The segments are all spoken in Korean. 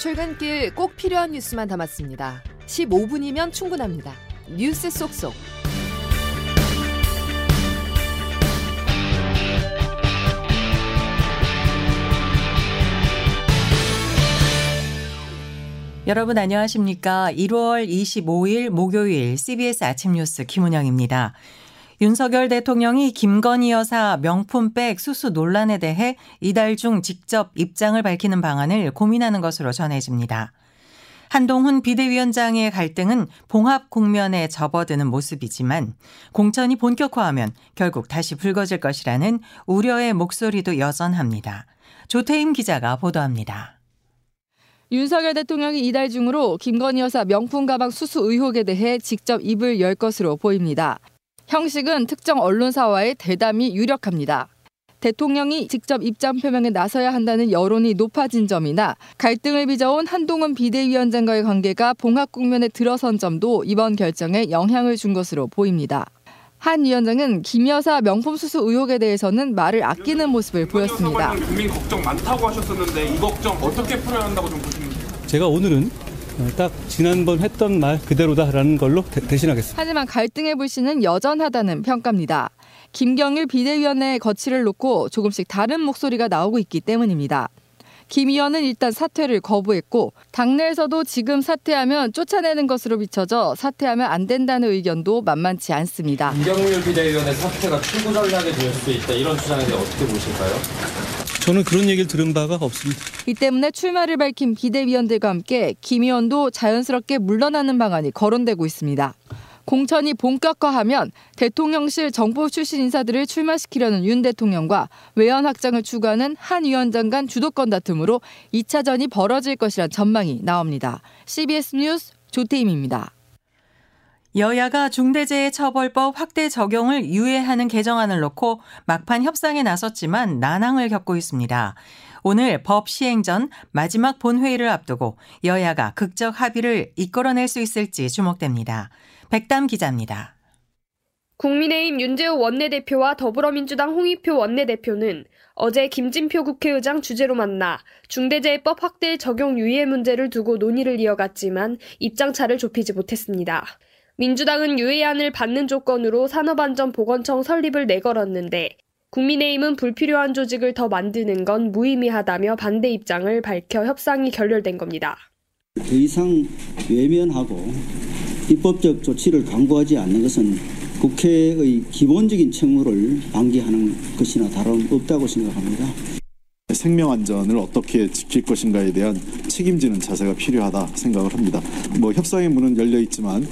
출근길 꼭 필요한 뉴스만 담았습니다. 15분이면 충분합니다. 뉴스 속속. 여러분 안녕하십니까? 1월 25일 목요일 CBS 아침 뉴스 김은영입니다. 윤석열 대통령이 김건희 여사 명품백 수수 논란에 대해 이달 중 직접 입장을 밝히는 방안을 고민하는 것으로 전해집니다. 한동훈 비대위원장의 갈등은 봉합 국면에 접어드는 모습이지만 공천이 본격화하면 결국 다시 불거질 것이라는 우려의 목소리도 여전합니다. 조태임 기자가 보도합니다. 윤석열 대통령이 이달 중으로 김건희 여사 명품 가방 수수 의혹에 대해 직접 입을 열 것으로 보입니다. 형식은 특정 언론사와의 대담이 유력합니다. 대통령이 직접 입장 표명에 나서야 한다는 여론이 높아진 점이나 갈등을 빚어온 한동훈 비대위원장과의 관계가 봉합 국면에 들어선 점도 이번 결정에 영향을 준 것으로 보입니다. 한 위원장은 김 여사 명품 수수 의혹에 대해서는 말을 아끼는 모습을 보였습니다. 국민 걱정 많다고 하셨었는데 이 걱정 어떻게 풀어야 한다고 좀 보십니까? 제가 오늘은 딱 지난번 했던 말 그대로다라는 걸로 대, 신하겠습니다 하지만 갈등의 불씨는 여전하다는 평가입니다. 김경일 비대위원회의 거취를 놓고 조금씩 다른 목소리가 나오고 있기 때문입니다. 김 의원은 일단 사퇴를 거부했고 당내에서도 지금 사퇴하면 쫓아내는 것으로 비춰져 사퇴하면 안 된다는 의견도 만만치 않습니다. 김경률 비대위원의 사퇴가 출구 전략이 될 수 있다 이런 주장에 대해 어떻게 보실까요? 저는 그런 얘기를 들은 바가 없습니다. 이 때문에 출마를 밝힌 비대위원들과 함께 김 의원도 자연스럽게 물러나는 방안이 거론되고 있습니다. 공천이 본격화하면 대통령실 정보 출신 인사들을 출마시키려는 윤 대통령과 외연 확장을 추구하는 한 위원장 간 주도권 다툼으로 2차전이 벌어질 것이란 전망이 나옵니다. CBS 뉴스 조태임입니다. 여야가 중대재해처벌법 확대 적용을 유예하는 개정안을 놓고 막판 협상에 나섰지만 난항을 겪고 있습니다. 오늘 법 시행 전 마지막 본회의를 앞두고 여야가 극적 합의를 이끌어낼 수 있을지 주목됩니다. 백담 기자입니다. 국민의힘 윤재호 원내대표와 더불어민주당 홍익표 원내대표는 어제 김진표 국회의장 주재로 만나 중대재해법 확대 적용 유예 문제를 두고 논의를 이어갔지만 입장차를 좁히지 못했습니다. 민주당은 유예안을 받는 조건으로 산업안전보건청 설립을 내걸었는데 국민의힘은 불필요한 조직을 더 만드는 건 무의미하다며 반대 입장을 밝혀 협상이 결렬된 겁니다. 더 이상 외면하고 입법적 조치를 강구하지 않는 것은 국회의 기본적인 책무를 방기하는 것이나 다름없다고 생각합니다. 생명 안전을 어떻게 지킬 것인가에 대한 책임지는 자세가 필요하다 생각을 합니다. 뭐 협상의 문은 열려 있지만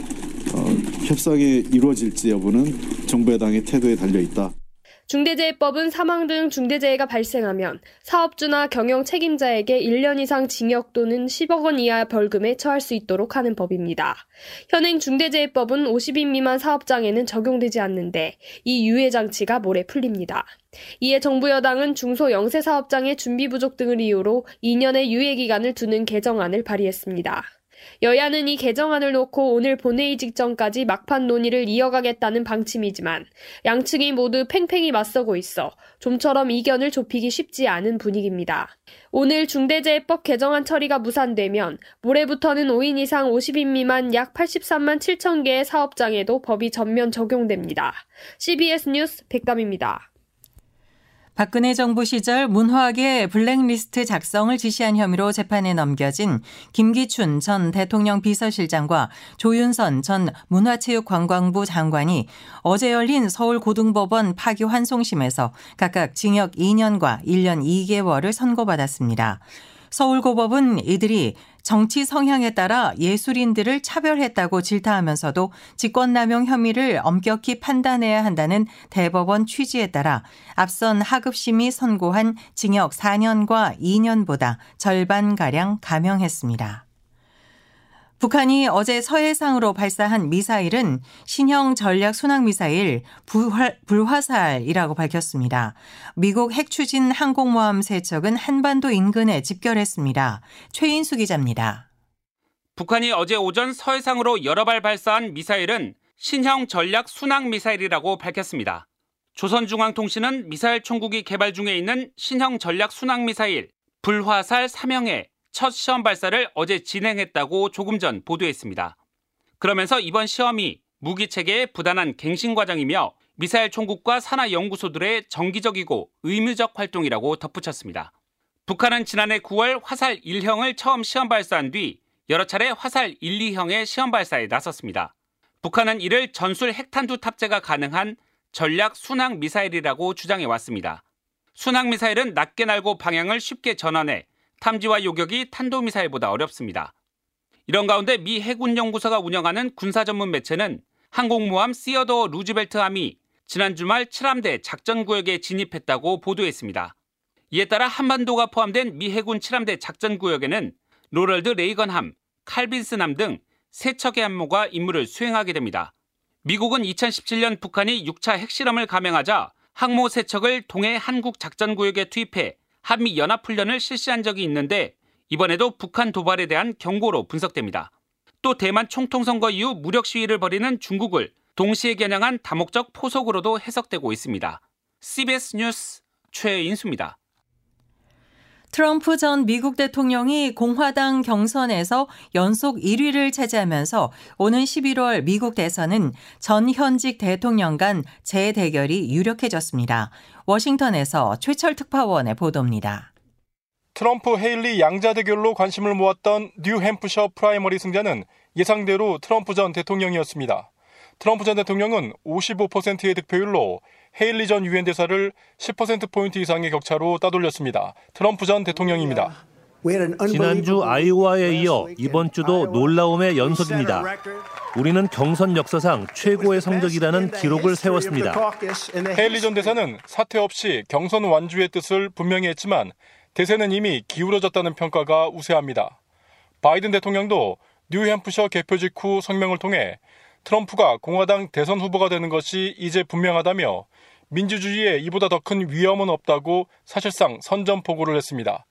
어, 협상이 이루어질지 여부는 정부 여당의 태도에 달려 있다. 중대재해법은 사망 등 중대재해가 발생하면 사업주나 경영 책임자에게 1년 이상 징역 또는 10억 원 이하 벌금에 처할 수 있도록 하는 법입니다. 현행 중대재해법은 50인 미만 사업장에는 적용되지 않는데 이 유예 장치가 모레 풀립니다. 이에 정부 여당은 중소 영세 사업장의 준비 부족 등을 이유로 2년의 유예 기간을 두는 개정안을 발의했습니다. 여야는 이 개정안을 놓고 오늘 본회의 직전까지 막판 논의를 이어가겠다는 방침이지만 양측이 모두 팽팽히 맞서고 있어 좀처럼 이견을 좁히기 쉽지 않은 분위기입니다. 오늘 중대재해법 개정안 처리가 무산되면 모레부터는 5인 이상 50인 미만 약 83만 7천 개의 사업장에도 법이 전면 적용됩니다. CBS 뉴스 백담입니다. 박근혜 정부 시절 문화계 블랙리스트 작성을 지시한 혐의로 재판에 넘겨진 김기춘 전 대통령 비서실장과 조윤선 전 문화체육관광부 장관이 어제 열린 서울고등법원 파기 환송심에서 각각 징역 2년과 1년 2개월을 선고받았습니다. 서울고법은 이들이 정치 성향에 따라 예술인들을 차별했다고 질타하면서도 직권남용 혐의를 엄격히 판단해야 한다는 대법원 취지에 따라 앞선 하급심이 선고한 징역 4년과 2년보다 절반가량 감형했습니다. 북한이 어제 서해상으로 발사한 미사일은 신형 전략 순항 미사일 불화, 살이라고 밝혔습니다. 미국 핵추진 항공모함 세척은 한반도 인근에 집결했습니다. 최인수 기자입니다. 북한이 어제 오전 서해상으로 여러 발 발사한 미사일은 신형 전략 순항 미사일이라고 밝혔습니다. 조선중앙통신은 미사일 총국이 개발 중에 있는 신형 전략 순항 미사일 불화살 3형에 첫 시험 발사를 어제 진행했다고 조금 전 보도했습니다. 그러면서 이번 시험이 무기 체계의 부단한 갱신 과정이며 미사일 총국과 산하 연구소들의 정기적이고 의무적 활동이라고 덧붙였습니다. 북한은 지난해 9월 화살 1형을 처음 시험 발사한 뒤 여러 차례 화살 1, 2형의 시험 발사에 나섰습니다. 북한은 이를 전술 핵탄두 탑재가 가능한 전략 순항 미사일이라고 주장해 왔습니다. 순항 미사일은 낮게 날고 방향을 쉽게 전환해 탐지와 요격이 탄도 미사일보다 어렵습니다. 이런 가운데 미 해군 연구소가 운영하는 군사 전문 매체는 항공모함 시어더 루즈벨트 함이 지난 주말 7함대 작전구역에 진입했다고 보도했습니다. 이에 따라 한반도가 포함된 미 해군 7함대 작전구역에는 로널드 레이건함, 칼빈스함 등 세 척의 항모가 임무를 수행하게 됩니다. 미국은 2017년 북한이 6차 핵실험을 감행하자 항모 세척을 동해 한국 작전구역에 투입해 한미 연합훈련을 실시한 적이 있는데 이번에도 북한 도발에 대한 경고로 분석됩니다. 또 대만 총통선거 이후 무력 시위를 벌이는 중국을 동시에 겨냥한 다목적 포석으로도 해석되고 있습니다. CBS 뉴스 최인수입니다. 트럼프 전 미국 대통령이 공화당 경선에서 연속 1위를 차지하면서 오는 11월 미국 대선은 전 현직 대통령 간 재대결이 유력해졌습니다. 워싱턴에서 최철 특파원의 보도입니다. 트럼프 헤일리 양자 대결로 관심을 모았던 뉴햄프셔 프라이머리 승자는 예상대로 트럼프 전 대통령이었습니다. 트럼프 전 대통령은 55%의 득표율로 헤일리 전 유엔 대사를 10%포인트 이상의 격차로 따돌렸습니다. 트럼프 전 대통령입니다. 지난주 아이오와에 이어 이번 주도 놀라움의 연속입니다. 우리는 경선 역사상 최고의 성적이라는 기록을 세웠습니다. 헤일리 전 대사는 사퇴 없이 경선 완주의 뜻을 분명히 했지만 대세는 이미 기울어졌다는 평가가 우세합니다. 바이든 대통령도 뉴햄프셔 개표 직후 성명을 통해 트럼프가 공화당 대선 후보가 되는 것이 이제 분명하다며 민주주의에 이보다 더 큰 위험은 없다고 사실상 선전포고를 했습니다.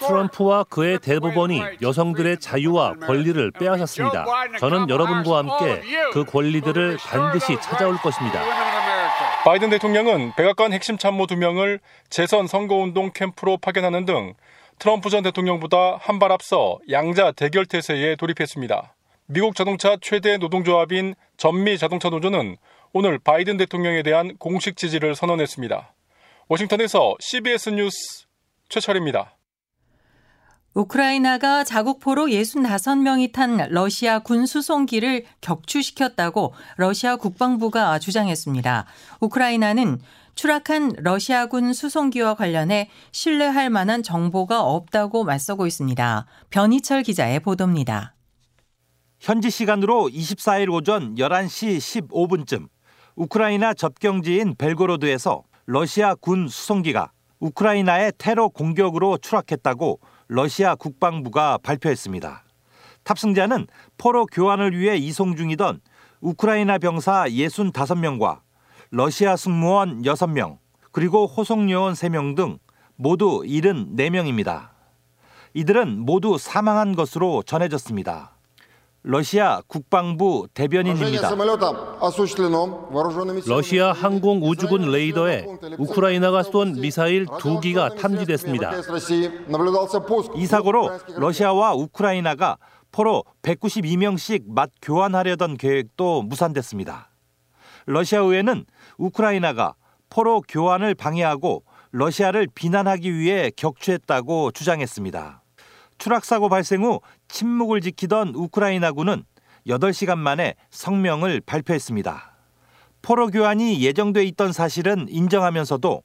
트럼프와 그의 대법원이 여성들의 자유와 권리를 빼앗았습니다. 저는 여러분과 함께 그 권리들을 반드시 찾아올 것입니다. 바이든 대통령은 백악관 핵심 참모 두 명을 재선 선거운동 캠프로 파견하는 등 트럼프 전 대통령보다 한 발 앞서 양자 대결 태세에 돌입했습니다. 미국 자동차 최대 노동조합인 전미 자동차 노조는 오늘 바이든 대통령에 대한 공식 지지를 선언했습니다. 워싱턴에서 CBS 뉴스 최철입니다. 우크라이나가 자국포로 65명이 탄 러시아 군 수송기를 격추시켰다고 러시아 국방부가 주장했습니다. 우크라이나는 추락한 러시아군 수송기와 관련해 신뢰할 만한 정보가 없다고 맞서고 있습니다. 변희철 기자의 보도입니다. 현지 시간으로 24일 오전 11시 15분쯤 우크라이나 접경지인 벨고로드에서 러시아 군 수송기가 우크라이나의 테러 공격으로 추락했다고 러시아 국방부가 발표했습니다. 탑승자는 포로 교환을 위해 이송 중이던 우크라이나 병사 65명과 러시아 승무원 6명, 그리고 호송 요원 3명 등 모두 74명입니다. 이들은 모두 사망한 것으로 전해졌습니다. 러시아 국방부 대변인입니다. 러시아 항공 우주군 레이더에 우크라이나가 쏜 미사일 두 기가 탐지됐습니다. 이 사고로 러시아와 우크라이나가 포로 192명씩 맞 교환하려던 계획도 무산됐습니다. 러시아 의회는 우크라이나가 포로 교환을 방해하고 러시아를 비난하기 위해 격추했다고 주장했습니다. 추락 사고 발생 후 침묵을 지키던 우크라이나군은 8시간 만에 성명을 발표했습니다. 포로 교환이 예정돼 있던 사실은 인정하면서도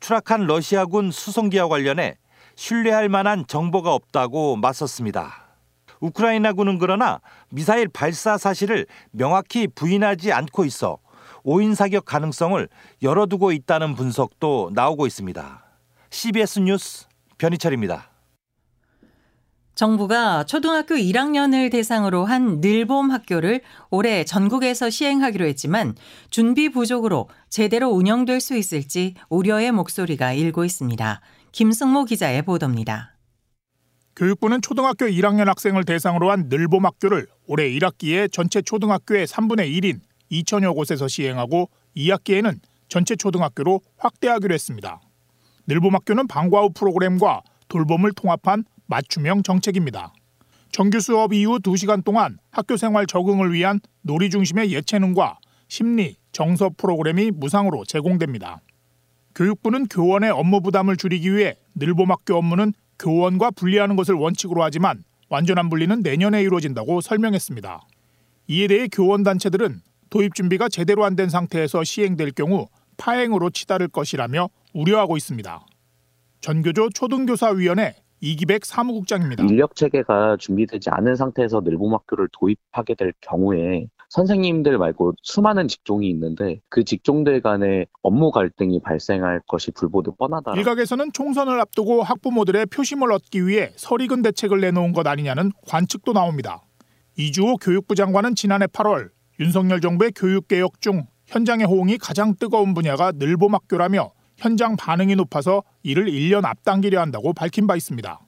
추락한 러시아군 수송기와 관련해 신뢰할 만한 정보가 없다고 맞섰습니다. 우크라이나군은 그러나 미사일 발사 사실을 명확히 부인하지 않고 있어 오인 사격 가능성을 열어두고 있다는 분석도 나오고 있습니다. CBS 뉴스 변희철입니다. 정부가 초등학교 1학년을 대상으로 한 늘봄 학교를 올해 전국에서 시행하기로 했지만 준비 부족으로 제대로 운영될 수 있을지 우려의 목소리가 일고 있습니다. 김승모 기자의 보도입니다. 교육부는 초등학교 1학년 학생을 대상으로 한 늘봄 학교를 올해 1학기에 전체 초등학교의 3분의 1인 2천여 곳에서 시행하고 2학기에는 전체 초등학교로 확대하기로 했습니다. 늘봄 학교는 방과 후 프로그램과 돌봄을 통합한 맞춤형 정책입니다. 정규 수업 이후 2시간 동안 학교 생활 적응을 위한 놀이 중심의 예체능과 심리, 정서 프로그램이 무상으로 제공됩니다. 교육부는 교원의 업무 부담을 줄이기 위해 늘봄학교 업무는 교원과 분리하는 것을 원칙으로 하지만 완전한 분리는 내년에 이루어진다고 설명했습니다. 이에 대해 교원 단체들은 도입 준비가 제대로 안 된 상태에서 시행될 경우 파행으로 치달을 것이라며 우려하고 있습니다. 전교조 초등교사위원회 이기백 사무국장입니다. 인력 체계가 준비되지 않은 상태에서 늘봄학교를 도입하게 될 경우에 선생님들 말고 수많은 직종이 있는데 그 직종들 간의 업무 갈등이 발생할 것이 불보듯 뻔하다. 일각에서는 총선을 앞두고 학부모들의 표심을 얻기 위해 설익은 대책을 내놓은 것 아니냐는 관측도 나옵니다. 이주호 교육부 장관은 지난해 8월 윤석열 정부의 교육개혁 중 현장의 호응이 가장 뜨거운 분야가 늘봄학교라며 현장 반응이 높아서 이를 1년 앞당기려 한다고 밝힌 바 있습니다.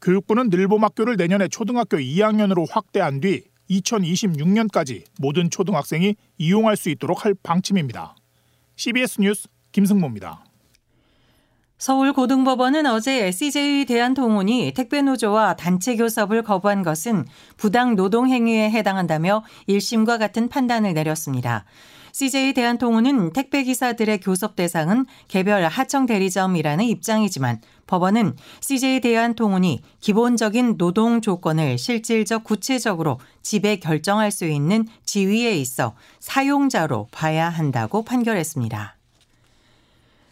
교육부는 늘봄학교를 내년에 초등학교 2학년으로 확대한 뒤 2026년까지 모든 초등학생이 이용할 수 있도록 할 방침입니다. CBS 뉴스 김승모입니다. 서울고등법원은 어제 CJ 대한통운이 택배노조와 단체 교섭을 거부한 것은 부당 노동행위에 해당한다며 1심과 같은 판단을 내렸습니다. CJ 대한통운은 택배기사들의 교섭 대상은 개별 하청 대리점이라는 입장이지만 법원은 CJ 대한통운이 기본적인 노동 조건을 실질적 구체적으로 지배 결정할 수 있는 지위에 있어 사용자로 봐야 한다고 판결했습니다.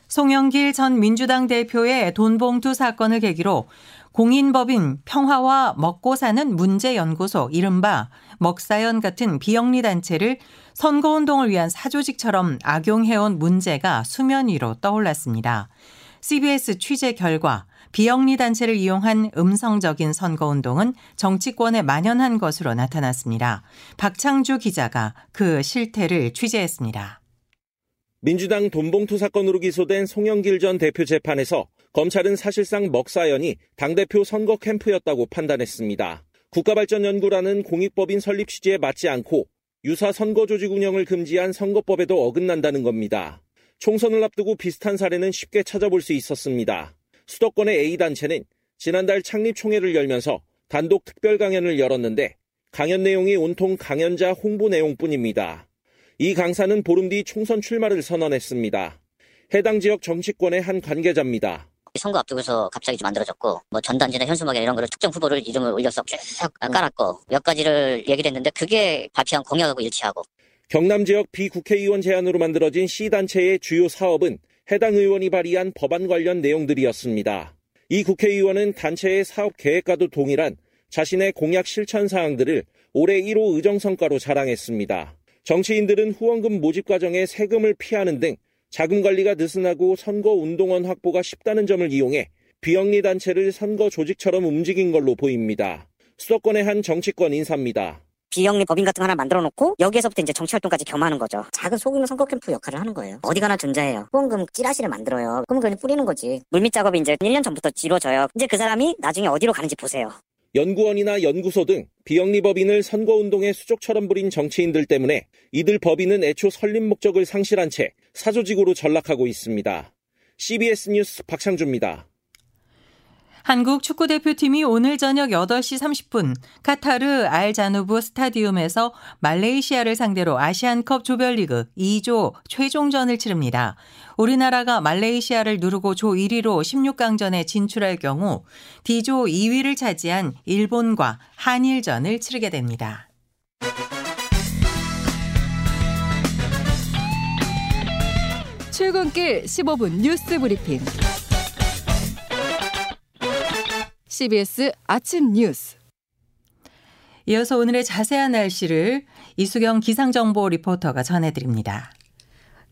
송영길 전 민주당 대표의 돈봉투 사건을 계기로 공인법인 평화와 먹고 사는 문제연구소 이른바 먹사연 같은 비영리 단체를 선거운동을 위한 사조직처럼 악용해온 문제가 수면 위로 떠올랐습니다. CBS 취재 결과 비영리 단체를 이용한 음성적인 선거운동은 정치권에 만연한 것으로 나타났습니다. 박창주 기자가 그 실태를 취재했습니다. 민주당 돈봉투 사건으로 기소된 송영길 전 대표 재판에서 검찰은 사실상 먹사연이 당대표 선거 캠프였다고 판단했습니다. 국가발전연구라는 공익법인 설립 취지에 맞지 않고 유사 선거 조직 운영을 금지한 선거법에도 어긋난다는 겁니다. 총선을 앞두고 비슷한 사례는 쉽게 찾아볼 수 있었습니다. 수도권의 A단체는 지난달 창립 총회를 열면서 단독 특별 강연을 열었는데 강연 내용이 온통 강연자 홍보 내용뿐입니다. 이 강사는 보름 뒤 총선 출마를 선언했습니다. 해당 지역 정치권의 한 관계자입니다. 선거 앞두고서 갑자기 좀 만들어졌고 뭐 전단지나 현수막이나 이런 거를 특정 후보를 이름을 올려서 쭉 깔았고 몇 가지를 얘기를 했는데 그게 발표한 공약하고 일치하고 경남 지역 비국회의원 제안으로 만들어진 C단체의 주요 사업은 해당 의원이 발의한 법안 관련 내용들이었습니다. 이 국회의원은 단체의 사업 계획과도 동일한 자신의 공약 실천 사항들을 올해 1호 의정 성과로 자랑했습니다. 정치인들은 후원금 모집 과정에 세금을 피하는 등 자금 관리가 느슨하고 선거 운동원 확보가 쉽다는 점을 이용해 비영리 단체를 선거 조직처럼 움직인 걸로 보입니다. 수도권의 한 정치권 인사입니다. 비영리 법인 같은 거 하나 만들어 놓고 여기에서부터 이제 정치 활동까지 겸하는 거죠. 작은 소규모 선거 캠프 역할을 하는 거예요. 어디 가나 존재해요. 후원금 찌라시를 만들어요. 그럼 그냥 뿌리는 거지. 물밑 작업이 이제 1년 전부터 이루어져요. 이제 그 사람이 나중에 어디로 가는지 보세요. 연구원이나 연구소 등 비영리 법인을 선거운동의 수족처럼 부린 정치인들 때문에 이들 법인은 애초 설립 목적을 상실한 채 사조직으로 전락하고 있습니다. CBS 뉴스 박창주입니다. 한국 축구대표팀이 오늘 저녁 8시 30분 카타르 알자누브 스타디움에서 말레이시아를 상대로 아시안컵 조별리그 2조 최종전을 치릅니다. 우리나라가 말레이시아를 누르고 조 1위로 16강전에 진출할 경우 D조 2위를 차지한 일본과 한일전을 치르게 됩니다. 출근길 15분 뉴스 브리핑. CBS 아침 뉴스. 이어서 오늘의 자세한 날씨를 이수경 기상정보 리포터가 전해드립니다.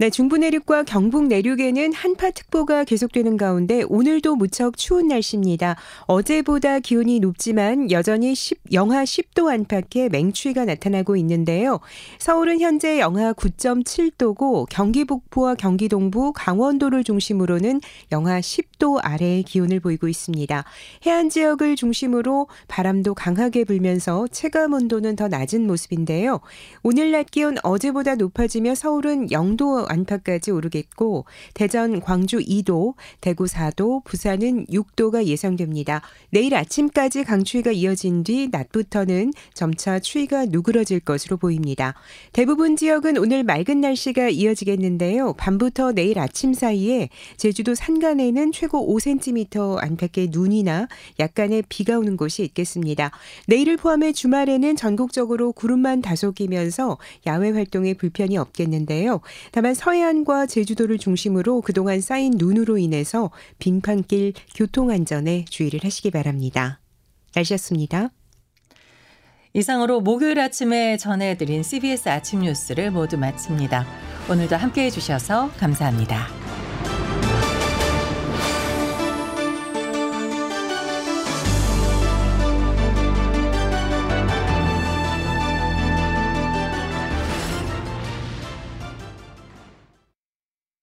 네, 중부 내륙과 경북 내륙에는 한파특보가 계속되는 가운데 오늘도 무척 추운 날씨입니다. 어제보다 기온이 높지만 여전히 10, 영하 10도 안팎의 맹추위가 나타나고 있는데요. 서울은 현재 영하 9.7도고 경기 북부와 경기 동부, 강원도를 중심으로는 영하 10도 아래의 기온을 보이고 있습니다. 해안 지역을 중심으로 바람도 강하게 불면서 체감 온도는 더 낮은 모습인데요. 오늘 낮 기온 어제보다 높아지며 서울은 0도 안팎까지 오르겠고 대전, 광주 2도, 대구 4도, 부산은 6도가 예상됩니다. 내일 아침까지 강추위가 이어진 뒤 낮부터는 점차 추위가 누그러질 것으로 보입니다. 대부분 지역은 오늘 맑은 날씨가 이어지겠는데요. 밤부터 내일 아침 사이에 제주도 산간에는 최고 5cm 안팎의 눈이나 약간의 비가 오는 곳이 있겠습니다. 내일을 포함해 주말에는 전국적으로 구름만 다소 끼면서 야외 활동에 불편이 없겠는데요. 다만 서해안과 제주도를 중심으로 그동안 쌓인 눈으로 인해서 빙판길 교통 안전에 주의를 하시기 바랍니다. 날씨였습니다. 이상으로 목요일 아침에 전해드린 CBS 아침 뉴스를 모두 마칩니다. 오늘도 함께 해 주셔서 감사합니다.